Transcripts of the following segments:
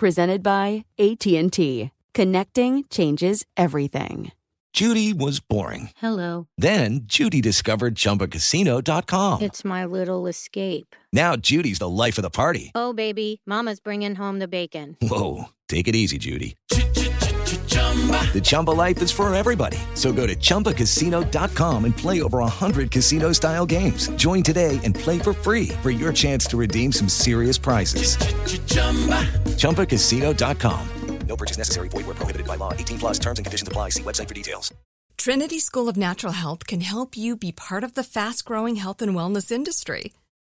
presented by AT&T. Connecting changes everything. Judy was boring. Hello. Then Judy discovered chumbacasino.com. It's my little escape. Now Judy's the life of the party. Oh baby, mama's bringing home the bacon. Whoa, take it easy Judy. The Chumba life is for everybody. So go to ChumbaCasino.com and play over 100 casino style games. Join today and play for free for your chance to redeem some serious prizes. ChumbaCasino.com. No purchase necessary. Void where prohibited by law. 18 plus terms and conditions apply. See website for details. Trinity School of Natural Health can help you be part of the fast growing health and wellness industry.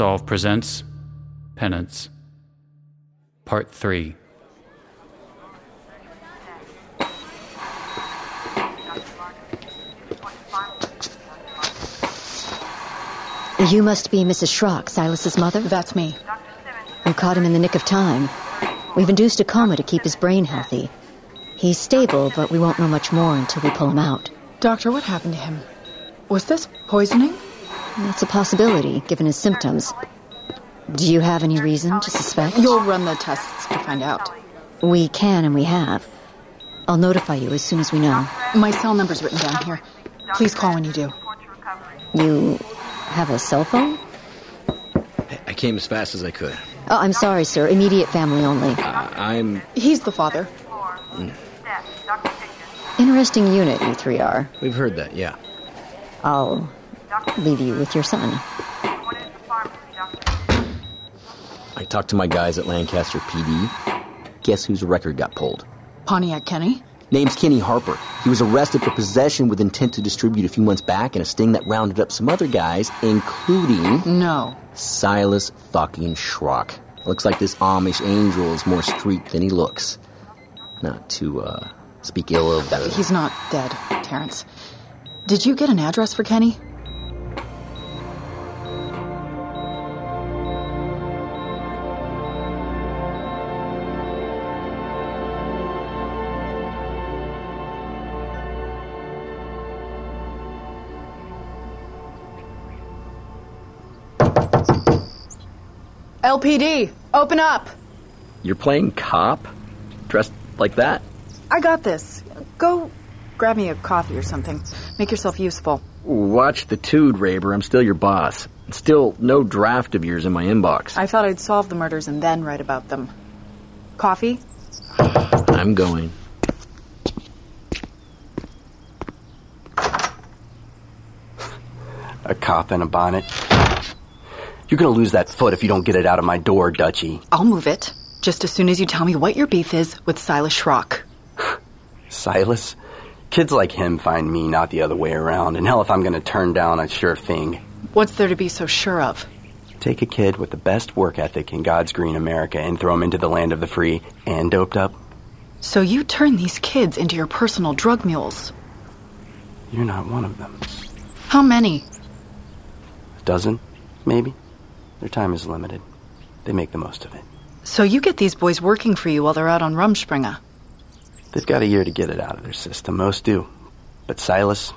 Solve presents Penance, Part 3. You must be Mrs. Schrock, Silas's mother? That's me. We caught him in the nick of time. We've induced a coma to keep his brain healthy. He's stable, but we won't know much more until we pull him out. Doctor, what happened to him? Was this poisoning? It's a possibility, given his symptoms. Do you have any reason to suspect? You'll run the tests to find out. We can and we have. I'll notify you as soon as we know. My cell number's written down here. Please call when you do. You have a cell phone? I came as fast as I could. Oh, I'm sorry, sir. Immediate family only. Uh, I'm. He's the father. Mm. Interesting unit, you three are. We've heard that, yeah. I'll leave you with your son. I talked to my guys at Lancaster PD. Guess whose record got pulled? Pontiac Kenny? Name's Kenny Harper. He was arrested for possession with intent to distribute a few months back in a sting that rounded up some other guys, including. No. Silas fucking Schrock. Looks like this Amish angel is more street than he looks. Not to, uh, speak ill of the. He's not dead, Terrence. Did you get an address for Kenny? LPD, open up! You're playing cop? Dressed like that? I got this. Go grab me a coffee or something. Make yourself useful. Watch the tude, Raber. I'm still your boss. Still no draft of yours in my inbox. I thought I'd solve the murders and then write about them. Coffee? I'm going. A cop in a bonnet. You're gonna lose that foot if you don't get it out of my door, Dutchy. I'll move it. Just as soon as you tell me what your beef is with Silas Schrock. Silas? Kids like him find me, not the other way around. And hell, if I'm gonna turn down a sure thing. What's there to be so sure of? Take a kid with the best work ethic in God's green America and throw him into the land of the free and doped up. So you turn these kids into your personal drug mules. You're not one of them. How many? A dozen, maybe. Their time is limited. They make the most of it. So you get these boys working for you while they're out on Rumspringa. They've got a year to get it out of their system. Most do. But Silas,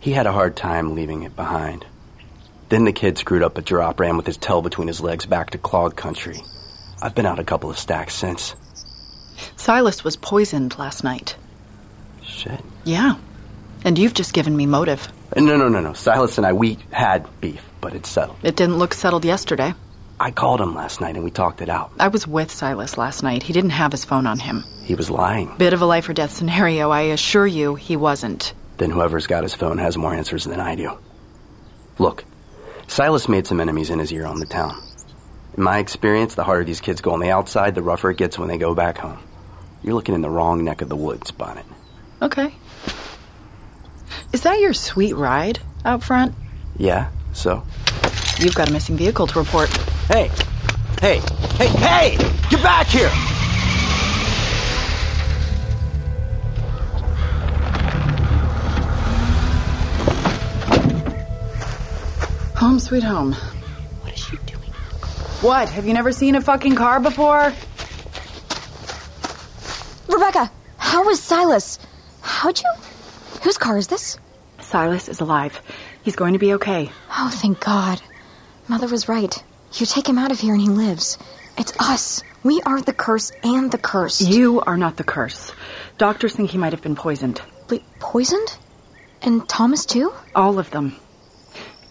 he had a hard time leaving it behind. Then the kid screwed up a drop, ran with his tail between his legs back to clog country. I've been out a couple of stacks since. Silas was poisoned last night. Shit. Yeah. And you've just given me motive. No, no, no, no. Silas and I, we had beef, but it's settled. It didn't look settled yesterday. I called him last night and we talked it out. I was with Silas last night. He didn't have his phone on him. He was lying. Bit of a life or death scenario, I assure you he wasn't. Then whoever's got his phone has more answers than I do. Look, Silas made some enemies in his year on the town. In my experience, the harder these kids go on the outside, the rougher it gets when they go back home. You're looking in the wrong neck of the woods, Bonnet. Okay. Is that your sweet ride out front? Yeah, so? You've got a missing vehicle to report. Hey! Hey! Hey! Hey! Get back here! Home sweet home. What is she doing? What? Have you never seen a fucking car before? Rebecca, how is Silas? How'd you. Whose car is this? Silas is alive. He's going to be okay. Oh, thank God. Mother was right. You take him out of here and he lives. It's us. We are the curse and the curse. You are not the curse. Doctors think he might have been poisoned. Wait, poisoned? And Thomas too? All of them.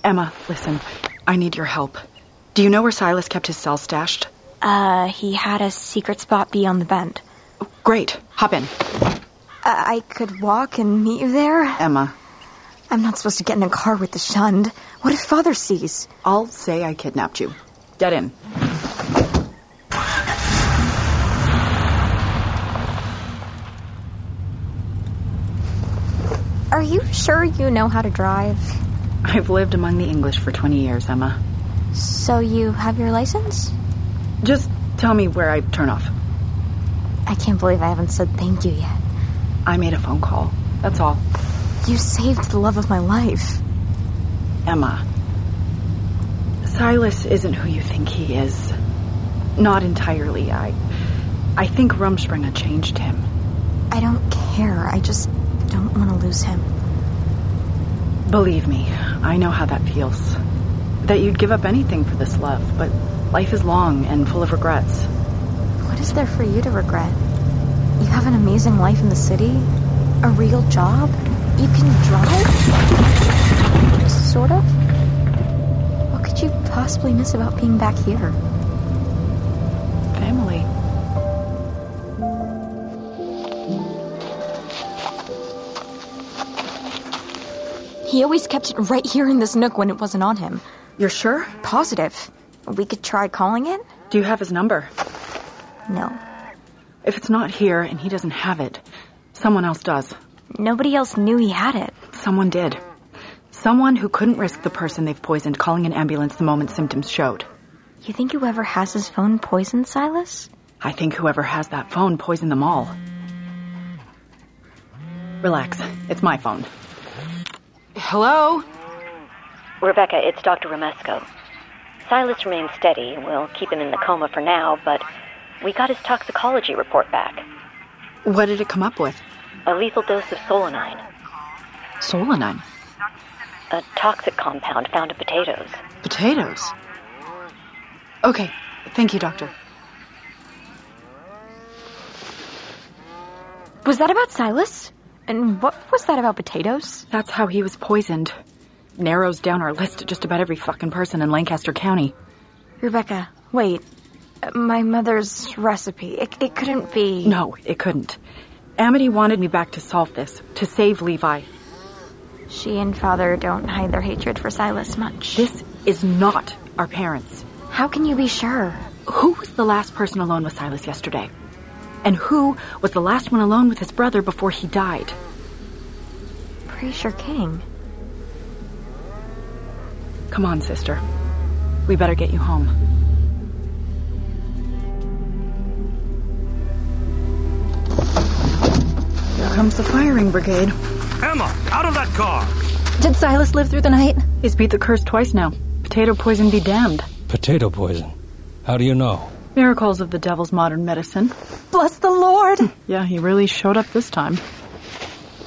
Emma, listen. I need your help. Do you know where Silas kept his cell stashed? Uh, he had a secret spot beyond the bend. Great. Hop in. Uh, I could walk and meet you there? Emma. I'm not supposed to get in a car with the shunned. What if father sees? I'll say I kidnapped you. Get in. Are you sure you know how to drive? I've lived among the English for 20 years, Emma. So you have your license? Just tell me where I turn off. I can't believe I haven't said thank you yet. I made a phone call. That's all. You saved the love of my life. Emma. Silas isn't who you think he is. Not entirely. I I think Rumspringa changed him. I don't care. I just don't want to lose him. Believe me, I know how that feels. That you'd give up anything for this love, but life is long and full of regrets. What is there for you to regret? You have an amazing life in the city, a real job, you can drive? Sort of? What could you possibly miss about being back here? Family. He always kept it right here in this nook when it wasn't on him. You're sure? Positive. We could try calling it? Do you have his number? No. If it's not here and he doesn't have it, someone else does. Nobody else knew he had it. Someone did. Someone who couldn't risk the person they've poisoned calling an ambulance the moment symptoms showed. You think whoever has his phone poisoned Silas? I think whoever has that phone poisoned them all. Relax. It's my phone. Hello? Rebecca, it's Dr. Romesco. Silas remains steady. We'll keep him in the coma for now, but we got his toxicology report back. What did it come up with? A lethal dose of solanine. Solanine? A toxic compound found in potatoes. Potatoes? Okay. Thank you, Doctor. Was that about Silas? And what was that about potatoes? That's how he was poisoned. Narrows down our list to just about every fucking person in Lancaster County. Rebecca, wait. My mother's recipe. It, it couldn't be. No, it couldn't. Amity wanted me back to solve this, to save Levi. She and father don't hide their hatred for Silas much. This is not our parents. How can you be sure? Who was the last person alone with Silas yesterday? And who was the last one alone with his brother before he died? Preacher King. Come on, sister. We better get you home. Comes the firing brigade. Emma, out of that car! Did Silas live through the night? He's beat the curse twice now. Potato poison be damned. Potato poison? How do you know? Miracles of the devil's modern medicine. Bless the Lord! Yeah, he really showed up this time.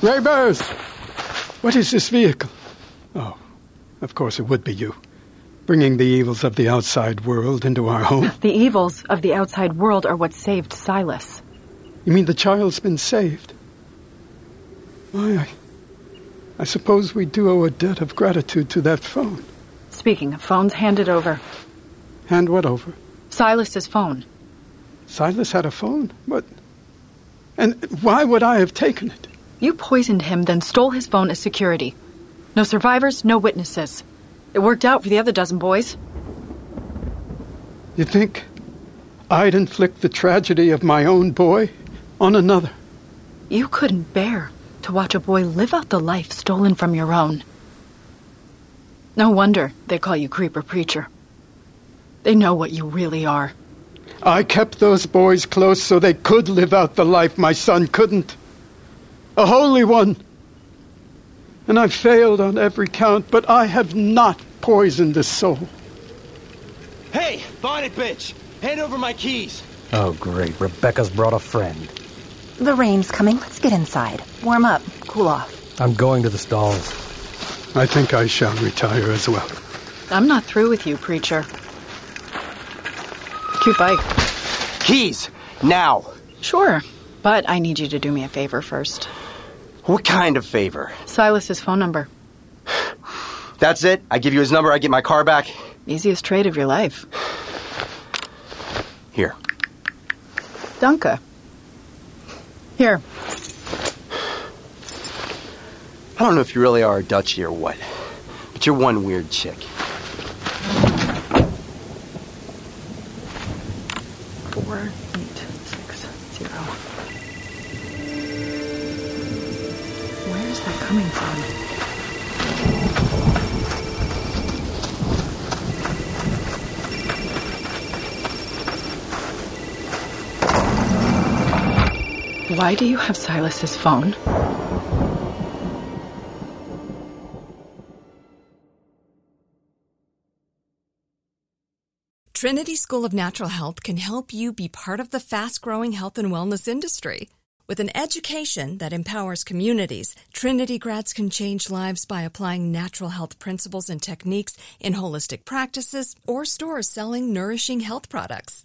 Rabers! What is this vehicle? Oh, of course it would be you. Bringing the evils of the outside world into our home. The evils of the outside world are what saved Silas. You mean the child's been saved? Why, I, I suppose we do owe a debt of gratitude to that phone. Speaking of phones, hand it over. Hand what over? Silas's phone. Silas had a phone? What? And why would I have taken it? You poisoned him, then stole his phone as security. No survivors, no witnesses. It worked out for the other dozen boys. You think I'd inflict the tragedy of my own boy on another? You couldn't bear to watch a boy live out the life stolen from your own. No wonder they call you Creeper Preacher. They know what you really are. I kept those boys close so they could live out the life my son couldn't. A holy one. And I've failed on every count, but I have not poisoned a soul. Hey, bonnet bitch! Hand over my keys! Oh, great. Rebecca's brought a friend. The rain's coming. Let's get inside. Warm up. Cool off. I'm going to the stalls. I think I shall retire as well. I'm not through with you, preacher. Cute bike. Keys! Now! Sure, but I need you to do me a favor first. What kind of favor? Silas's phone number. That's it? I give you his number, I get my car back? Easiest trade of your life. Here. Dunka. Here. I don't know if you really are a Dutchie or what, but you're one weird chick. Why do you have Silas's phone? Trinity School of Natural Health can help you be part of the fast growing health and wellness industry. With an education that empowers communities, Trinity grads can change lives by applying natural health principles and techniques in holistic practices or stores selling nourishing health products.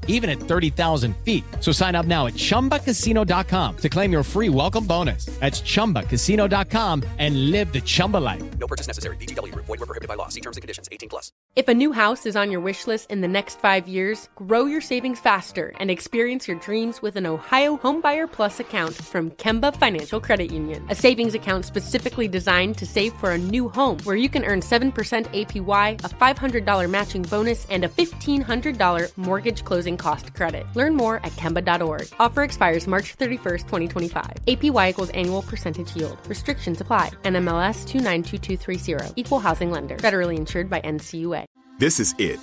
even at 30,000 feet. So sign up now at chumbacasino.com to claim your free welcome bonus. That's chumbacasino.com and live the Chumba life. No purchase necessary. VGW Group. Void were prohibited by law. See terms and conditions. 18 plus. If a new house is on your wish list in the next five years, grow your savings faster and experience your dreams with an Ohio Homebuyer Plus account from Kemba Financial Credit Union. A savings account specifically designed to save for a new home where you can earn 7% APY, a $500 matching bonus, and a $1,500 mortgage closing cost credit. Learn more at Kemba.org. Offer expires March 31st, 2025. APY equals annual percentage yield. Restrictions apply. NMLS 292230. Equal housing lender. Federally insured by NCUA. This is it.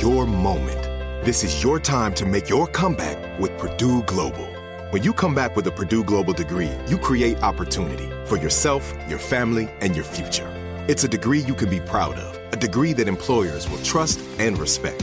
Your moment. This is your time to make your comeback with Purdue Global. When you come back with a Purdue Global degree, you create opportunity for yourself, your family, and your future. It's a degree you can be proud of, a degree that employers will trust and respect.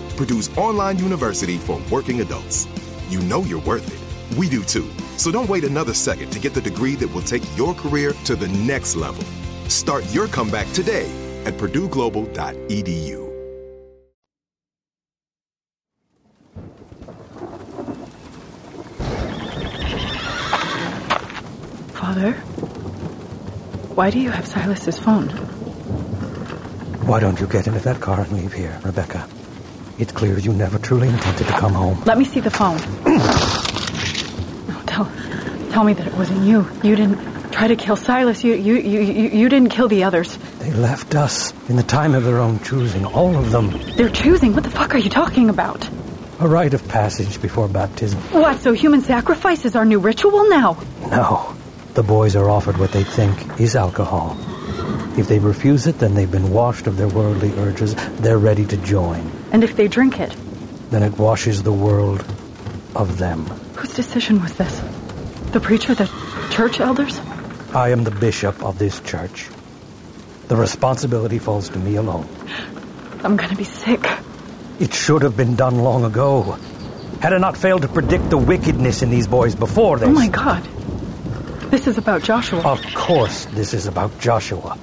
Purdue's online university for working adults. You know you're worth it. We do too. So don't wait another second to get the degree that will take your career to the next level. Start your comeback today at PurdueGlobal.edu. Father, why do you have Silas's phone? Why don't you get into that car and leave here, Rebecca? It's clear you never truly intended to come home. Let me see the phone. no, tell, tell me that it wasn't you. You didn't try to kill Silas. You, you, you, you, you didn't kill the others. They left us in the time of their own choosing, all of them. They're choosing. What the fuck are you talking about? A rite of passage before baptism. What? So human sacrifice is our new ritual now? No. The boys are offered what they think is alcohol. If they refuse it, then they've been washed of their worldly urges. They're ready to join. And if they drink it? Then it washes the world of them. Whose decision was this? The preacher, the church elders? I am the bishop of this church. The responsibility falls to me alone. I'm gonna be sick. It should have been done long ago. Had I not failed to predict the wickedness in these boys before oh this. Oh my god. This is about Joshua. Of course, this is about Joshua.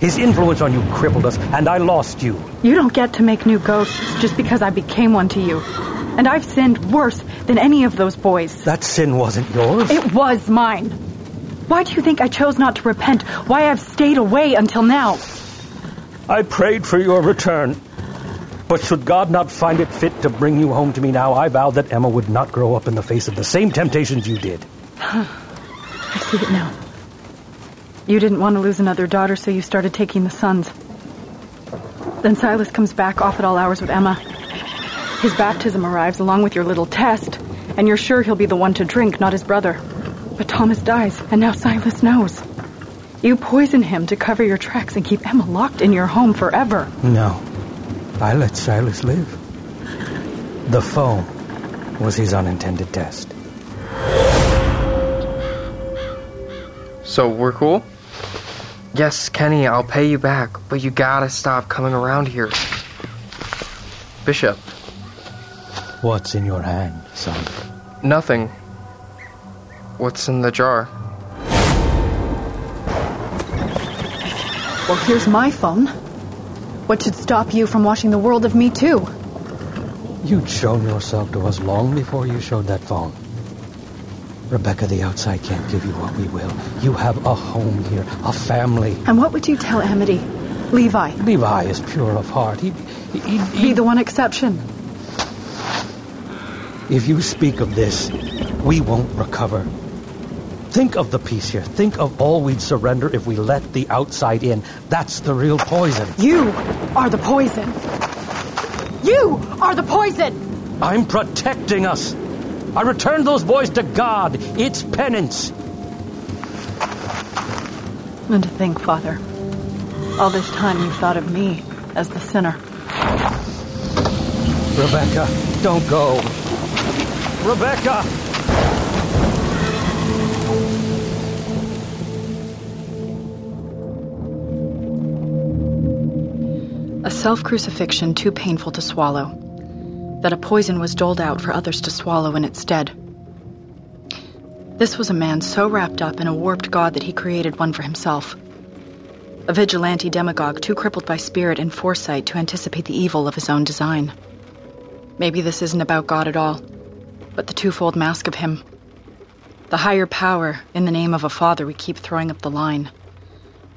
His influence on you crippled us, and I lost you. You don't get to make new ghosts just because I became one to you. And I've sinned worse than any of those boys. That sin wasn't yours. It was mine. Why do you think I chose not to repent? Why I've stayed away until now? I prayed for your return. But should God not find it fit to bring you home to me now, I vowed that Emma would not grow up in the face of the same temptations you did. I see it now. You didn't want to lose another daughter, so you started taking the sons. Then Silas comes back off at all hours with Emma. His baptism arrives along with your little test, and you're sure he'll be the one to drink, not his brother. But Thomas dies, and now Silas knows. You poison him to cover your tracks and keep Emma locked in your home forever. No. I let Silas live. The phone was his unintended test. So we're cool? Yes, Kenny, I'll pay you back, but you gotta stop coming around here. Bishop. What's in your hand, son? Nothing. What's in the jar? Well, here's my phone. What should stop you from washing the world of me, too? You'd shown yourself to us long before you showed that phone. Rebecca, the outside can't give you what we will. You have a home here, a family. And what would you tell Amity? Levi? Levi is pure of heart. He, he, he, Be the one exception. If you speak of this, we won't recover. Think of the peace here. Think of all we'd surrender if we let the outside in. That's the real poison. You are the poison. You are the poison! I'm protecting us. I returned those boys to God. It's penance. And to think, Father, all this time you've thought of me as the sinner. Rebecca, don't go. Rebecca! A self crucifixion too painful to swallow. That a poison was doled out for others to swallow in its stead. This was a man so wrapped up in a warped God that he created one for himself. A vigilante demagogue too crippled by spirit and foresight to anticipate the evil of his own design. Maybe this isn't about God at all, but the twofold mask of him. The higher power, in the name of a father, we keep throwing up the line.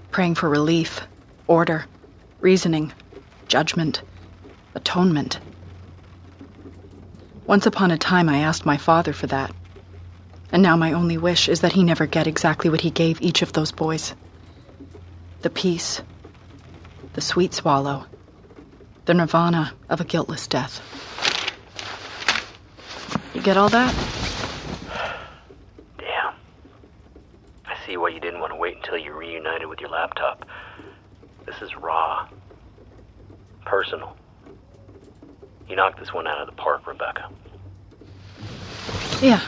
Praying for relief, order, reasoning, judgment, atonement. Once upon a time, I asked my father for that. And now my only wish is that he never get exactly what he gave each of those boys the peace, the sweet swallow, the nirvana of a guiltless death. You get all that? Damn. I see why you didn't want to wait until you reunited with your laptop. This is raw. Personal. You knocked this one out of the park, Rebecca. Yeah.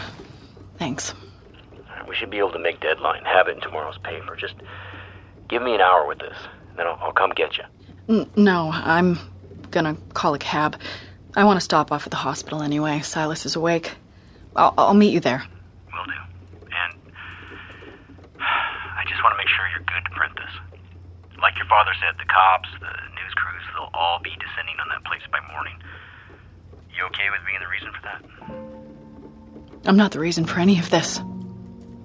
Thanks. We should be able to make deadline, have it in tomorrow's paper. Just give me an hour with this, then I'll, I'll come get you. N- no, I'm gonna call a cab. I want to stop off at the hospital anyway. Silas is awake. I'll, I'll meet you there. Will do. And I just want to make sure you're good to print this. Like your father said, the cops, the news crews, they'll all be descending on that place by morning. You okay with being the reason for that? I'm not the reason for any of this.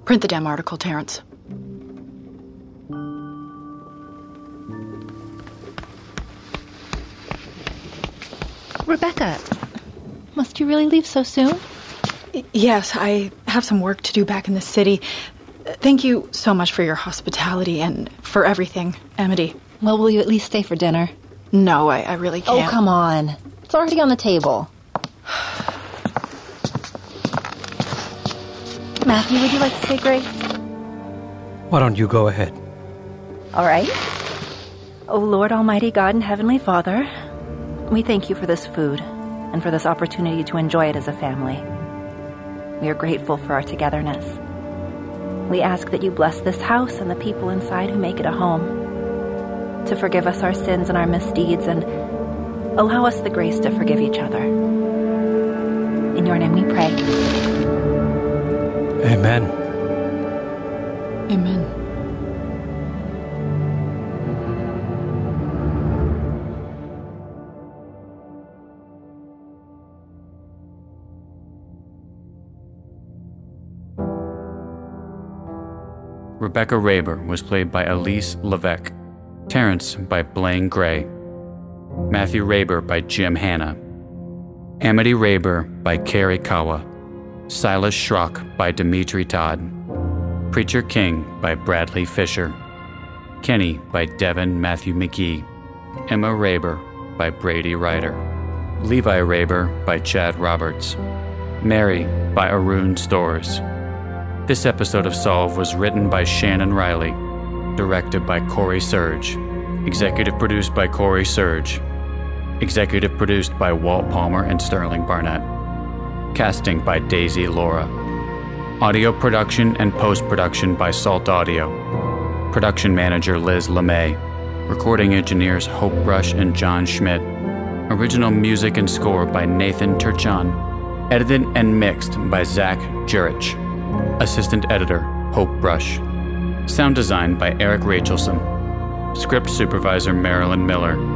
Print the damn article, Terrence. Rebecca, must you really leave so soon? Yes, I have some work to do back in the city. Thank you so much for your hospitality and for everything, Amity. Well, will you at least stay for dinner? No, I, I really Oh, can't. Oh, come on. It's already on the table. Matthew, would you like to say grace? Why don't you go ahead? All right. O Lord Almighty God and Heavenly Father, we thank you for this food and for this opportunity to enjoy it as a family. We are grateful for our togetherness. We ask that you bless this house and the people inside who make it a home, to forgive us our sins and our misdeeds, and allow us the grace to forgive each other. In your name we pray. Amen. Amen. Rebecca Raber was played by Elise Levesque, Terrence by Blaine Gray, Matthew Raber by Jim Hanna, Amity Raber by Carrie Kawa, Silas Schrock by Dimitri Todd, Preacher King by Bradley Fisher, Kenny by Devin Matthew McGee, Emma Raber by Brady Ryder, Levi Raber by Chad Roberts, Mary by Arun Stores. This episode of Solve was written by Shannon Riley, directed by Corey Surge, executive produced by Corey Surge, executive produced by Walt Palmer and Sterling Barnett, casting by Daisy Laura, audio production and post production by Salt Audio, production manager Liz LeMay, recording engineers Hope Brush and John Schmidt, original music and score by Nathan Turchan, edited and mixed by Zach Jurich. Assistant Editor, Hope Brush. Sound design by Eric Rachelson. Script Supervisor Marilyn Miller.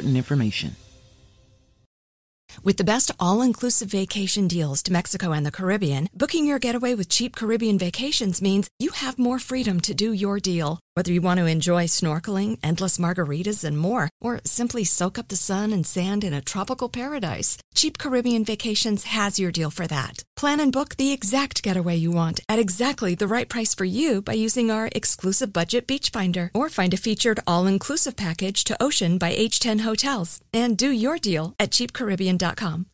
information. With the best all inclusive vacation deals to Mexico and the Caribbean, booking your getaway with cheap Caribbean vacations means you have more freedom to do your deal. Whether you want to enjoy snorkeling, endless margaritas, and more, or simply soak up the sun and sand in a tropical paradise, Cheap Caribbean Vacations has your deal for that. Plan and book the exact getaway you want at exactly the right price for you by using our exclusive budget beach finder or find a featured all-inclusive package to Ocean by H10 Hotels and do your deal at cheapcaribbean.com.